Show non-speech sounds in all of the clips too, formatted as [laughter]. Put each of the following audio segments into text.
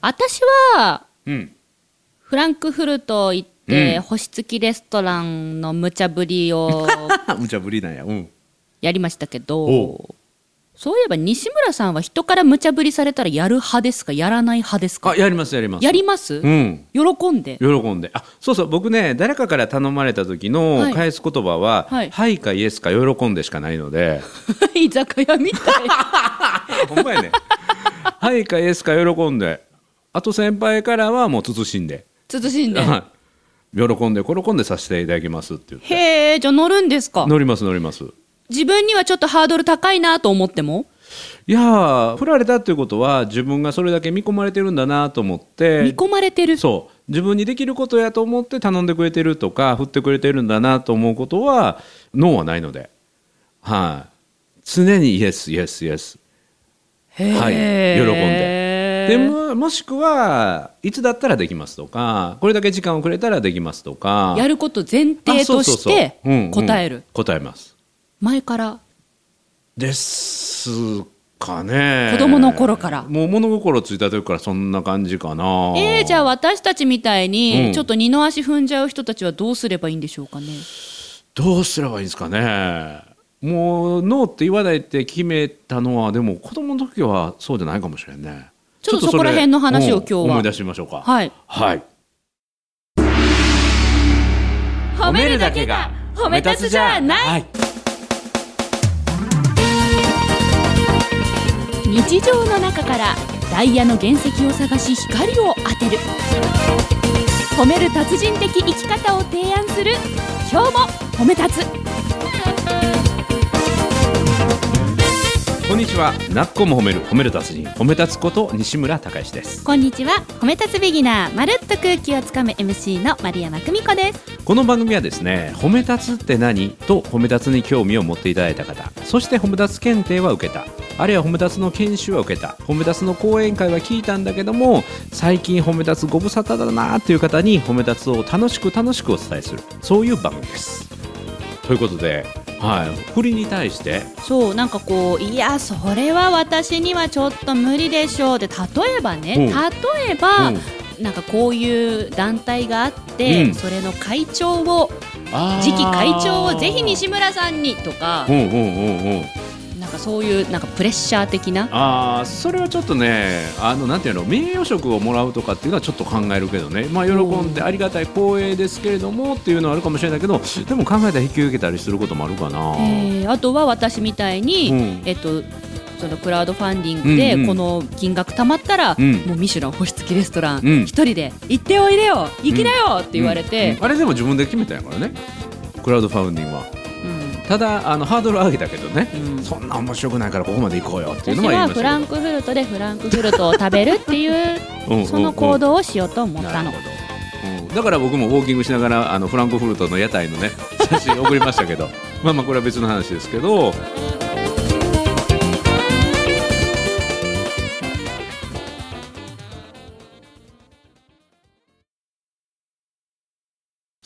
私はうん。フランクフルト行って、うん。星付きレストランの無茶ぶりを [laughs] 無茶ぶりなんや。うん。やりましたけおどそういえば西村さんは人から無茶ぶりされたらやる派ですかやらない派ですか？あやりますやります。やります、うん。喜んで？喜んで。あそうそう僕ね誰かから頼まれた時はい。の返す言葉は「ははいい」か「イエス」か「喜んで」しかないので。[laughs] 居酒屋みたい。[laughs] ほんまやね「はい」か「イエス」か喜んであと先輩からはもう慎んで。慎んで。はい。喜んで喜んでさせていただきますって言って。へえじゃあ乗るんですか？乗ります乗ります。自分にはちょっとハードル高いなと思っても？いやー振られたっていうことは自分がそれだけ見込まれてるんだなと思って。見込まれてる？そう。自分にできることやと思って頼んでくれてるとか振ってくれてるんだなと思うことはノーはないので。はい。常にイエスイエスイエス。へはい。え喜んででももしくはいつだったらできますとかこれだけ時間をくれたらできますとか。やること前提として答える。答えます。前から？ですかね。子供の頃から？もう物心ついた時からそんな感じかな。えー、じゃあ私たちみたいうん。にちょっと二の足踏んじゃう人たちはどうすればいいんでしょうかね？どうすればいいんですかね。もうノーって言わないって決めたのはでも子供の時はそうじゃないかもしれんねちょっとそこら辺の話をうん今日は。思い出してみましょうか。はい。はい。褒めるだけが褒め立つじゃない。はい。日常の中からダイヤの原石を探し光を当てる。褒める達人的生き方を提案する。今日も褒め立つこんにちは。なっこも褒める褒める達人褒め立つこと西村孝之です。こんにちは。褒め立つビギナーまるっと空気をつかむ MC の丸山久美子です。この番組はですね褒め立つって何と褒め立つに興味を持っていただいた方そして褒め立つ検定は受けた。あるいは褒め立つの研修は受けた。褒め立つの講演会は聞いたんだけども最近褒め立つご無沙汰だなっていう方に褒め立つを楽しく楽しくお伝えする。そういう番組です。ということで、はい、振りに対して？そうなんかこういやそれは私にはちょっと無理でしょうで例えばね、うん。例えば、うん。なんかこういう団体があって、うん。それの会長を次期会長をぜひ西村さんにとかうんうんうんうんそういうなんかプレッシャー的な？あーそれはちょっとねあのなんていうの名誉職をもらうとかっていうのはちょっと考えるけどね。まあ喜んでありがたい光栄ですけれどもっていうのはあるかもしれないけどでも考えたら引き受けたりすることもあるかな。えーあとは私みたいに、うん。えっとそのクラウドファンディングでうんうん。この金額貯まったら、うん。もうミシュラン星付きレストランうん。一人で行っておいでよ行きなよって言われて、うんあれでも自分で決めたんやからね。クラウドファウンディングはただあのハードル上げたけどね、うん。そんな面白くないからここまで行こうよっていう私のはフランクフルトでフランクフルトを食べるっていうその行動をしようと思ったの。だから僕もウォーキングしながらあのフランクフルトの屋台のね写真送りましたけど。[laughs] まあまあこれは別の話ですけど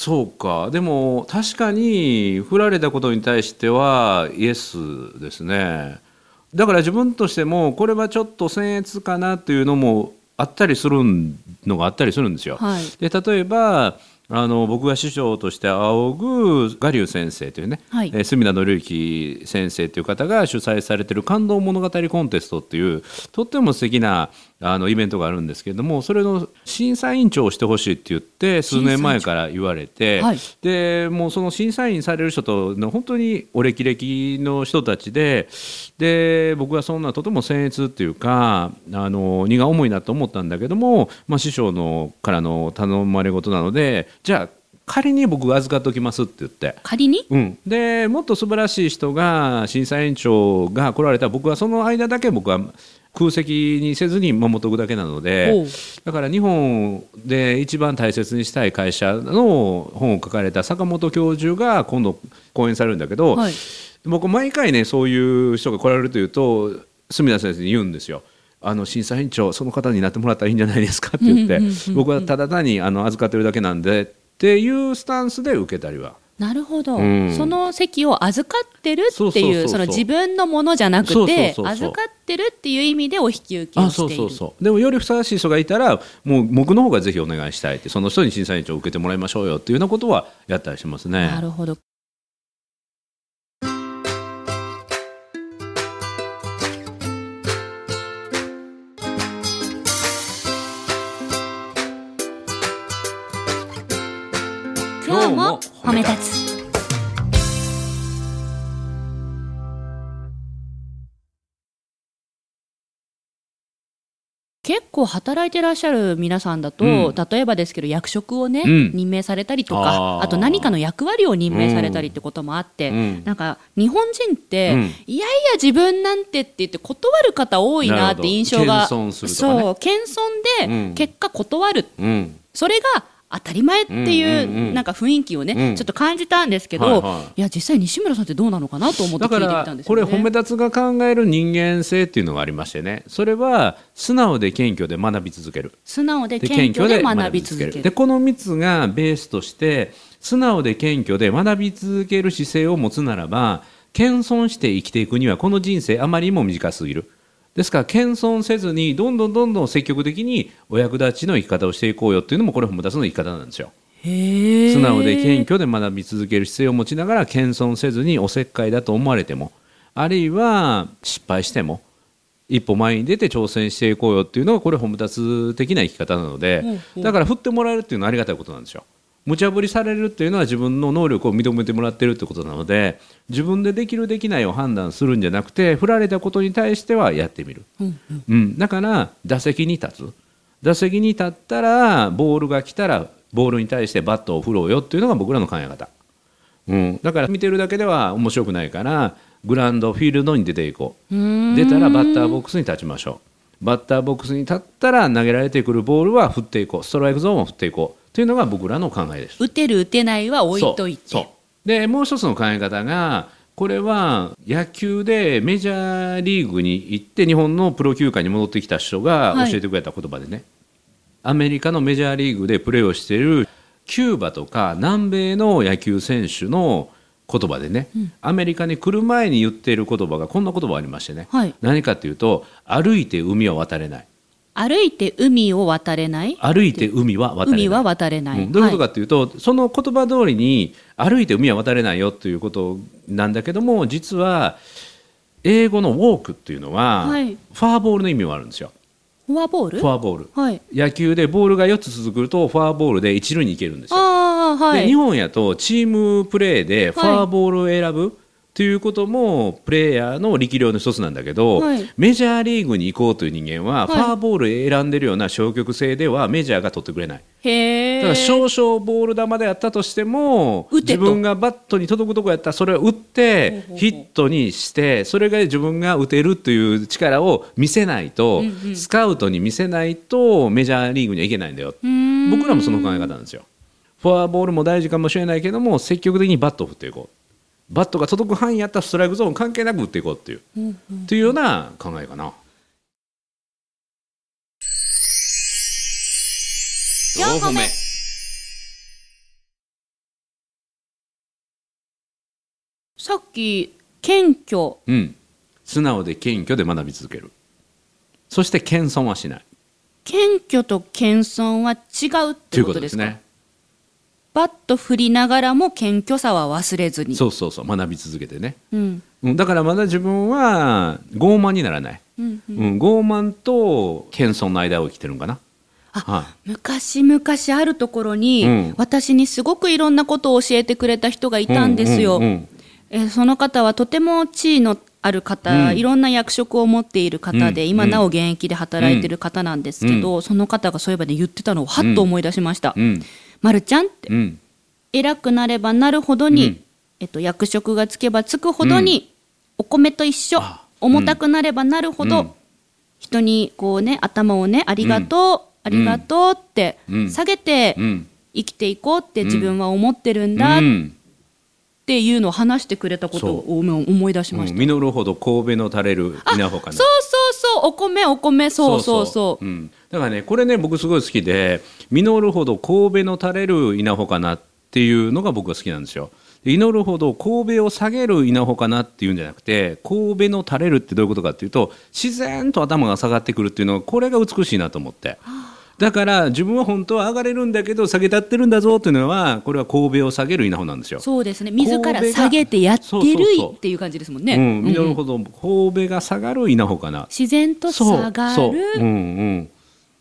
そうか。でも確かに振られたことに対してはイエスですね。だから自分としてもこれはちょっと僭越かなっていうのもあったりするのがあったりするんですよ。はい。で例えばあの僕が師匠として仰ぐ我流先生というね、はい。えー隅田紀之先生という方が主催されている感動物語コンテストっていうとっても素敵なあのイベントがあるんですけれどもそれの審査委員長をしてほしいって言って数年前から言われて、はい。でもうその審査員される人との本当にお歴々の人たちでで僕はそんなとても僭越っていうかあの荷が重いなと思ったんだけども、まあ、師匠のからの頼まれ事なのでじゃあ仮に僕が預かっておきますって言って。仮に？うん、でもっと素晴らしい人が審査委員長が来られたら僕はその間だけ僕は空席にせずに守っておくだけなのおでう。だから日本で一番大切にしたい会社の本を書かれた坂本教授が今度講演されるんだけど、はい。僕毎回ねそういう人が来られるというと隅田先生に言うんですよ。あの審査委員長その方になってもらったらいいんじゃないですかって言って僕はただ単にあの預かってるだけなんでっていうスタンスで受けたりはなるほど、うん。その席を預かってるっていうその自分のものじゃなくて預かってるっていう意味でお引き受けをあしている。そうでもよりふさわしい人がいたらもう僕の方がぜひお願いしたいってその人に審査委員長を受けてもらいましょうよっていうようなことはやったりしますね。なるほど今日も褒め立つ。結構働いてらっしゃる皆さんだと、うん。例えばですけど役職をね、うん。任命されたりとかあと何かの役割を任命されたりってこともあって、うん。なんか日本人って、うん。いやいや自分なんてって言って断る方多いなって印象がね。そう謙遜で、うん。結果断る。うん。それが当たり前っていう,、なんか雰囲気をね、うん。ちょっと感じたんですけど、はいや実際西村さんってどうなのかなと思って聞いてたんですよね。これ褒め立つが考える人間性っていうのがありましてね。それは素直で謙虚で学び続ける。素直でで謙虚で学び続ける。でこの3つがベースとして素直で謙虚で学び続ける姿勢を持つならば謙遜して生きていくにはこの人生あまりにも短すぎるですから謙遜せずにどんどんどんどん積極的にお役立ちの生き方をしていこうよっていうのもこれ褒め立つの生き方なんですよ。素直で謙虚で学び続ける姿勢を持ちながら謙遜せずにおせっかいだと思われてもあるいは失敗しても一歩前に出て挑戦していこうよっていうのがこれ褒め立つ的な生き方なのでだから振ってもらえるっていうのはありがたいことなんですよ。無茶ぶりされるっていうのは自分の能力を認めてもらってるってことなので自分でできるできないを判断するんじゃなくて振られたことに対してはやってみる、うんうん。うん、だから打席に立つ。打席に立ったらボールが来たらボールに対してバットを振ろうよっていうのが僕らの考え方、うん、だから見てるだけでは面白くないからグラウンドフィールドに出ていこう。出たらバッターボックスに立ちましょう。バッターボックスに立ったら投げられてくるボールは振っていこう。ストライクゾーンを振っていこうというのが僕らの考えです。打てる打てないは置いといて。でもう一つの考え方がこれは野球でメジャーリーグに行って日本のプロ球界に戻ってきた人が教えてくれた言葉でね、アメリカのメジャーリーグでプレーをしているキューバとか南米の野球選手の言葉でね、アメリカに来る前に言っている言葉がこんな言葉ありましてね、はい。何かというと歩いて海は渡れない歩いて海を渡れない？歩いて海は渡れない。海は渡れない、うん。どういうことはかというと、その言葉通りに歩いて海は渡れないよということなんだけども実は英語のウォークっていうのは、はい。フォアボールの意味もあるんですよ。フォアボール？フォアボール。はい。野球でボールが4つ続くとフォアボールで一塁に行けるんですよ、はい。で日本やとチームプレーでフォアボールを選ぶということもプレーヤーの力量の一つなんだけど、はい。メジャーリーグに行こうという人間は、はい。フォアボール選んでるような消極性ではメジャーが取ってくれない。だから少々ボール球であったとしても自分がバットに届くとこやったらそれを打ってヒットにしてそれが自分が打てるという力を見せないと、うんうん。スカウトに見せないとメジャーリーグにはいけないんだよ。僕らもその考え方なんですよ。フォアボールも大事かもしれないけども積極的にバットを振っていこうバットが届く範囲やったらストライクゾーン関係なく打っていこうっていう、うんうんっていうような考えかな。四歩目。さっき謙虚。うん。素直で謙虚で学び続ける。そして謙遜はしない。謙虚と謙遜は違うっというこてことですねバット振りながらも謙虚さは忘れずに。そうそうそう。学び続けてね、うん。うん、だからまだ自分は傲慢にならない、うんうん。うん、傲慢と謙遜の間を生きてるんかな。あは昔々あるところに、うん。私にすごくいろんなことを教えてくれた人がいいたんですよ、うんうんうんえーその方はとても地位のある方、うん。いろんな役職を持っている方で、うん。今なお現役で働いてる方なんですけど、その方がそういえばね言ってたのをはっと思い出しました。うんまるちゃんって。うん。偉くなればなるほどに、うん。えっと、役職がつけばつくほどに、お米と一緒あ重たくなればなるほど、うん。人にこうね頭をねありがとう、ありがとうってうん。下げてうん。生きていこうって自分は思ってるんだっうん。ていうのを話してくれたことを思い出しました。実るほど神戸の垂れる稲穂かな。そうそうそう。お米お米。そう。そうそう。うん、だからねこれね僕すごい好きで実るほど神戸の垂れる稲穂かなっていうのが僕は好きなんですよ祈るほど神戸を下げる稲穂かなっていうんじゃなくて神戸の垂れるってどういうことかっていうと自然と頭が下がってくるっていうのはこれが美しいなと思って。だから自分は本当は上がれるんだけど下げ立ってるんだぞっていうのはこれは神戸を下げる稲穂なんですよ。そうですね自ら下げてやってるっていう感じですもんね。うん、なるほど神戸が下がる稲穂かな。自然と下がる。そうそううんうん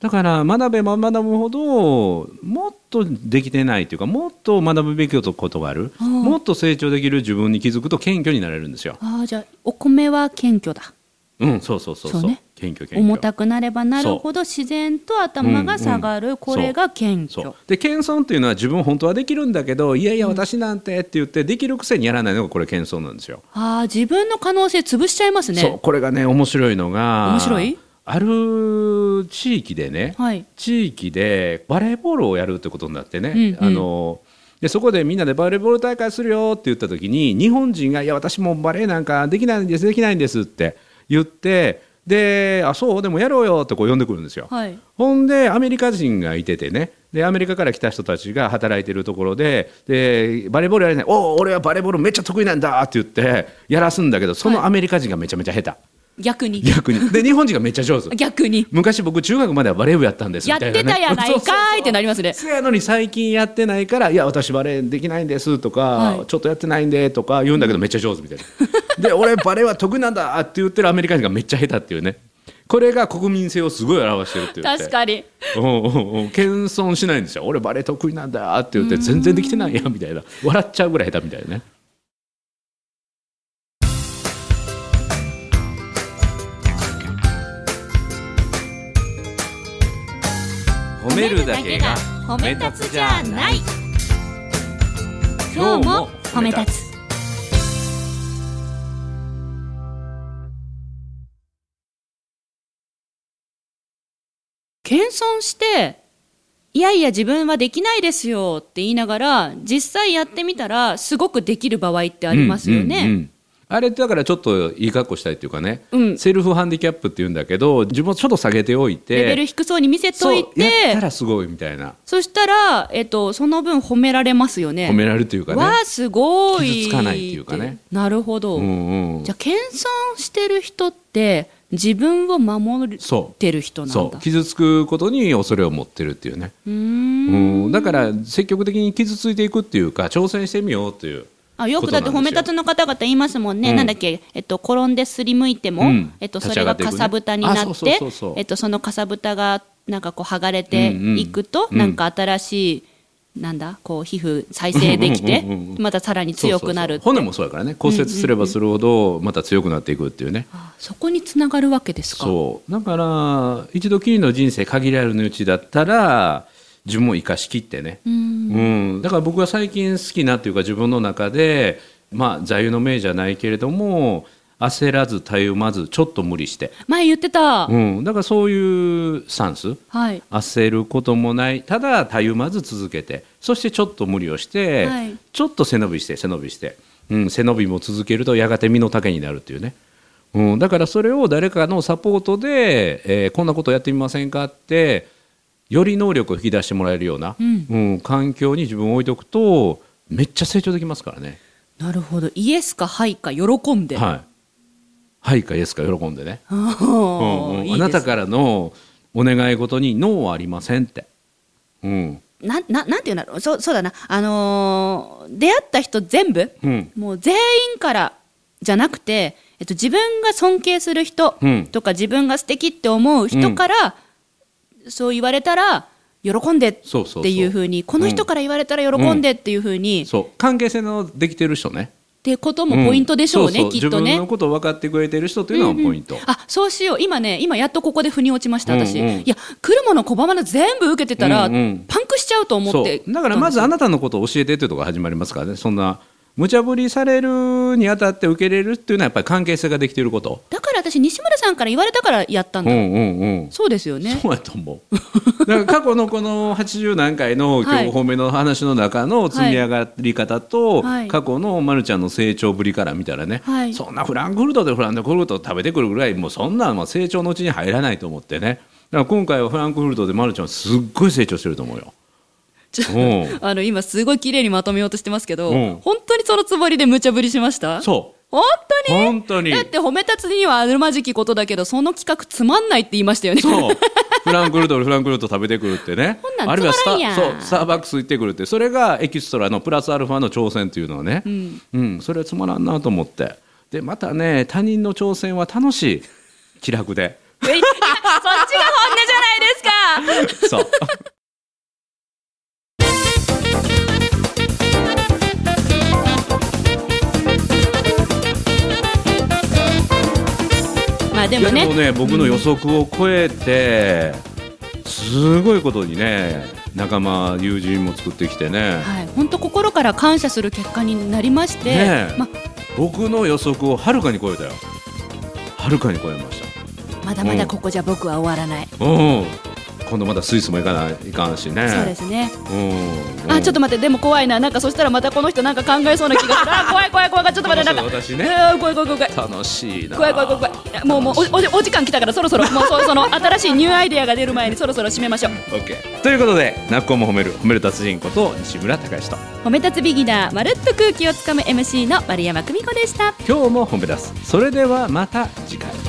だから学べば学ぶほどもっとできてないというかもっと学ぶべきことがある。もっと成長できる自分に気づくと謙虚になれるんですよ。ああじゃあお米は謙虚だ。うんそうそうそうそう。ね。謙虚謙虚。重たくなればなるほど自然と頭が下がる、うんうん。これが謙虚。で謙遜っていうのは自分本当はできるんだけどいやいや私なんてって言ってできるくせにやらないのがこれ謙遜なんですよ。ああ自分の可能性潰しちゃいますね。そうこれがね面白いのが面白い？ある地域でね、はい。地域でバレーボールをやるってことになってね、うんうんあのでそこでみんなでバレーボール大会するよって言った時に日本人が「いや私もうバレーなんかできないんですできないんです」って言ってで「あそうでもやろうよ」ってこう呼んでくるんですよ。はい。ほんでアメリカ人がいててねでアメリカから来た人たちが働いてるところででバレーボールやれない「おお俺はバレーボールめっちゃ得意なんだ」って言ってやらすんだけどそのアメリカ人がめちゃめちゃ下手、逆に。逆に。で日本人がめっちゃ上手。逆に。昔僕中学まではバレー部やったんですみやったていな、ね、たやないかーいってなりますね。せやのに最近やってないから「いや私バレーできないんです」とか、はい。ちょっとやってないんで」とか言うんだけどめっちゃ上手みたいな。[laughs] で俺バレーは得意なんだって言ってるアメリカ人がめっちゃ下手っていうね。これが国民性をすごい表してるって言って。確かに。うんうんうん。謙遜しないんですよ。俺バレー得意なんだって言って全然できてないやみたいな。笑っちゃうぐらい下手みたいなね褒めるだけが褒め立つじゃない今日も褒め立つ。謙遜して、いやいや自分はできないですよって言いながら、実際やってみたらすごくできる場合ってありますよね。あれってだからちょっといい格好したいっていうかね、うん。セルフハンディキャップっていうんだけど自分をちょっと下げておいてレベル低そうに見せといそうやったて、らすごいみたいな。そしたら、えっと、その分褒められますよね。褒められるというかねわあすごい。傷つかないっていうかね。なるほど、うんうん。じゃあ謙遜してる人って自分を守そってる人なんだ。傷つくことに恐れを持ってるっていうね、うーん。うん、だから積極的に傷ついていくっていうか挑戦してみようっていうあよくだって褒め立つの方々言いますもんね、うん。なんだっけ、えっと、転んですりむいても、うん。えっと、立それがかさぶたになってえっとそのかさぶたがなんかこう剥がれていくと、うん。うん。なんか新しいなんだこう皮膚再生できてうんうんうんうんまたさらに強くなる骨もそうやからね。骨折すればするほどまた強くなっていくっていうね、あそこにつながるわけですか？そう。だから一度きりの人生限られるうちだったら自分を生かしきってね、うん。うん、だから僕は最近好きなっていうか自分の中でまあ座右の銘じゃないけれども焦らずたゆまずちょっと無理して、前言ってた、うん、だからそういうスタンス。はい。焦ることもない。ただたゆまず続けて。そしてちょっと無理をして、はい。ちょっと背伸びして背伸びして、うん、背伸びも続けるとやがて身の丈になるっていうね、うん、だからそれを誰かのサポートで、えーこんなことやってみませんかってより能力を引き出してもらえるような、うん。うん環境に自分を置いておくとめっちゃ成長できますからね。なるほど。イエスかはいか喜んで、はい。はいかイエスか喜んでね、あうんうん。ーいいですあなたからのお願い事にノーはありませんって。うん。なんななんていうんだろう。そうそうだな。あのー出会った人全部うん。もう全員からじゃなくて、えっと、自分が尊敬する人うん。とか自分が素敵って思う人から、そう言われたら喜んでっていうふうにこの人から言われたら喜んでっていうふうに、っそう。関係性のできてる人ね。てこともポイントでしょうね、んそそきっとね。自分の。ことを分かってくれてる人というのはポイント、あそうしよう。今ね今やっとここで腑に落ちました私、うんうん。いや来るもの拒まぬ全部受けてたら、うんうん。パンクしちゃうと思そって。う。だからまずあなたのことを教えてっていうところが始まりますからね。そんな無茶ぶりされるにあたって受け入れるっていうのはやっぱり関係性ができていること。だから私西村さんから言われたからやったんだ、うんうんうん。そうですよね。そうやと思う。だから過去のこの80何回の今日はい褒めの話の中の積み上がり方と、はい。過去のまるちゃんの成長ぶりから見たらね、はい。そんなフランクフルトでフランクフルト食べてくるぐらいもうそんなまあ成長のうちに入らないと思ってね。だから今回はフランクフルトでまるちゃんはすっごい成長してると思うよ。[laughs] ちょうん。あの今すごい綺麗にまとめようとしてますけど、うん。本当にそのつもりで無茶ぶりしました？そ本う当に？本当に。だって褒め立つにはあるまじきことだけどその企画つまんないって言いましたよね。そう。フランクフルトフランクフルト食べてくるってね。[laughs] こんなん。あるいはスタそうスターバックス行ってくるって。それがエキストラのプラスアルファの挑戦っていうのはね、ん。うん。それはつまらんなと思って。でまたね他人の挑戦は楽しい。気楽で。そっちが本音じゃないですか。[laughs] そうでもね。ね僕の予測を超えて、すごいことにね仲間友人も作ってきてね、はい、本当心から感謝する結果になりまして、ねえ。ま僕の予測をはるかに超えたよ。はるかに超えましまだまだここじゃ僕は終わらない、たうん今度またスイスも行かないかんしね。そうですね。うん。あちょっと待ってでも怖いな。なんかそしたらまたこの人なんか考えそうな気がする。あ怖い怖い怖いちょっと待ってなんか私ね。怖い怖い怖い楽しいな。怖い怖い怖い怖い。もうもうおおお時間来たからそろそろ。もうそ [laughs] その新しいニューアイデアが出る前にそろそろ締めましょう。OK ということで泣く子も褒める褒める達人こと西村孝之と。褒め立つビギナーまるっと空気をつかむ MC の丸山久美子でした。今日も褒め出す。それではまた次回